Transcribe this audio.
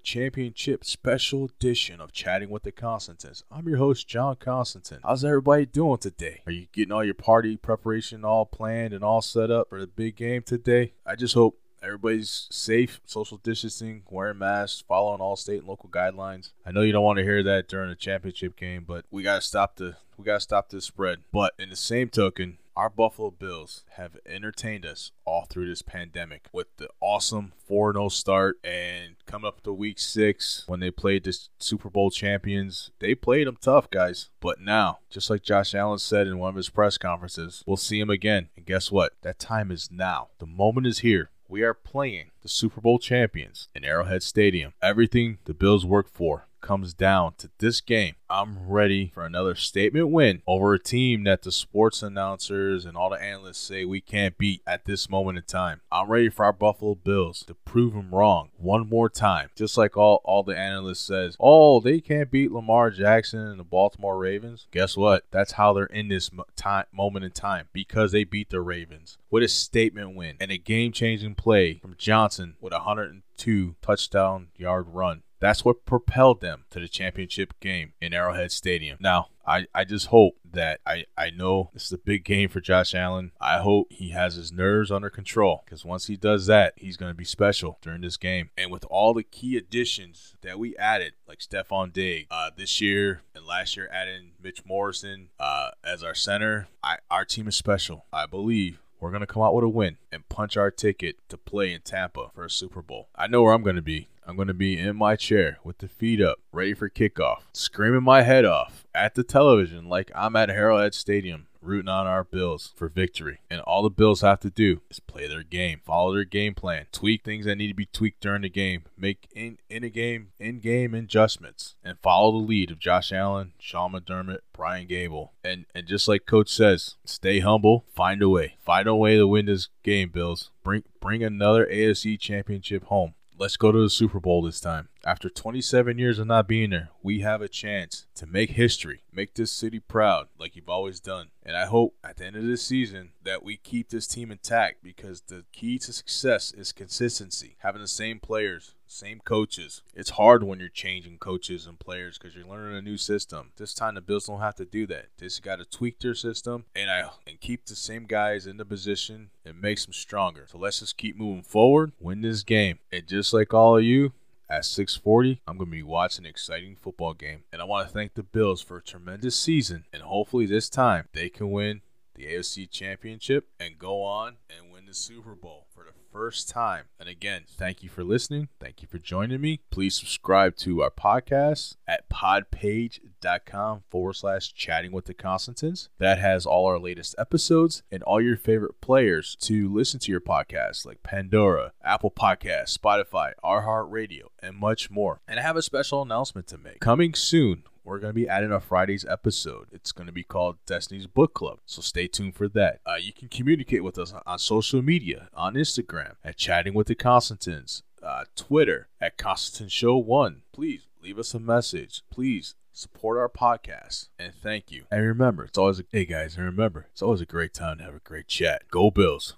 championship special edition of Chatting with the Constantins. I'm your host, John Constantin. How's everybody doing today? Are you getting all your party preparation all planned and all set up for the big game today? I just hope everybody's safe, social distancing, wearing masks, following all state and local guidelines. I know you don't want to hear that during a championship game, but we gotta stop the we gotta stop this spread. But in the same token, our Buffalo Bills have entertained us all through this pandemic with the awesome 4 0 start and come up to week six when they played the Super Bowl champions. They played them tough, guys. But now, just like Josh Allen said in one of his press conferences, we'll see him again. And guess what? That time is now. The moment is here. We are playing the Super Bowl champions in Arrowhead Stadium. Everything the Bills work for comes down to this game. I'm ready for another statement win over a team that the sports announcers and all the analysts say we can't beat at this moment in time. I'm ready for our Buffalo Bills to prove them wrong one more time. Just like all, all the analysts says, oh, they can't beat Lamar Jackson and the Baltimore Ravens. Guess what? That's how they're in this time moment in time because they beat the Ravens with a statement win and a game-changing play from Johnson with a 102 touchdown yard run. That's what propelled them to the championship game in Arrowhead Stadium. Now, I, I just hope that I, I know this is a big game for Josh Allen. I hope he has his nerves under control because once he does that, he's going to be special during this game. And with all the key additions that we added, like Stefon Diggs uh, this year and last year, adding Mitch Morrison uh, as our center, I, our team is special. I believe we're going to come out with a win and punch our ticket to play in Tampa for a Super Bowl. I know where I'm going to be. I'm going to be in my chair with the feet up, ready for kickoff, screaming my head off at the television like I'm at Arrowhead Stadium rooting on our Bills for victory. And all the Bills have to do is play their game, follow their game plan, tweak things that need to be tweaked during the game, make in in a game in game adjustments, and follow the lead of Josh Allen, Sean McDermott, Brian Daboll, And and just like Coach says, stay humble, find a way, find a way to win this game, Bills. Bring bring another AFC championship home. Let's go to the Super Bowl this time. After 27 years of not being there, we have a chance to make history, make this city proud like you've always done. And I hope at the end of this season that we keep this team intact because the key to success is consistency. Having the same players, same coaches. It's hard when you're changing coaches and players because you're learning a new system. This time the Bills don't have to do that. They just got to tweak their system and I and keep the same guys in the position and makes them stronger. So let's just keep moving forward, win this game. And just like all of you, at 6:40, I'm going to be watching an exciting football game, and I want to thank the Bills for a tremendous season, and hopefully this time they can win the AFC Championship and go on and win the Super Bowl for the first time. And again, thank you for listening. Thank you for joining me. Please subscribe to our podcast at podpage.com forward slash chatting with the Constantins. That has all our latest episodes and all your favorite players to listen to your podcast, like Pandora, Apple Podcasts, Spotify, iHeartRadio, and much more. And I have a special announcement to make. Coming soon, we're going to be adding a Friday's episode. It's going to be called Destiny's Book Club. So stay tuned for that. Uh, you can communicate with us on social media, on Instagram at Chatting with the Constantins, uh, Twitter at Constantin Show One. Please leave us a message. Please support our podcast and thank you. And remember, it's always a, hey guys, and remember, it's always a great time to have a great chat. Go Bills.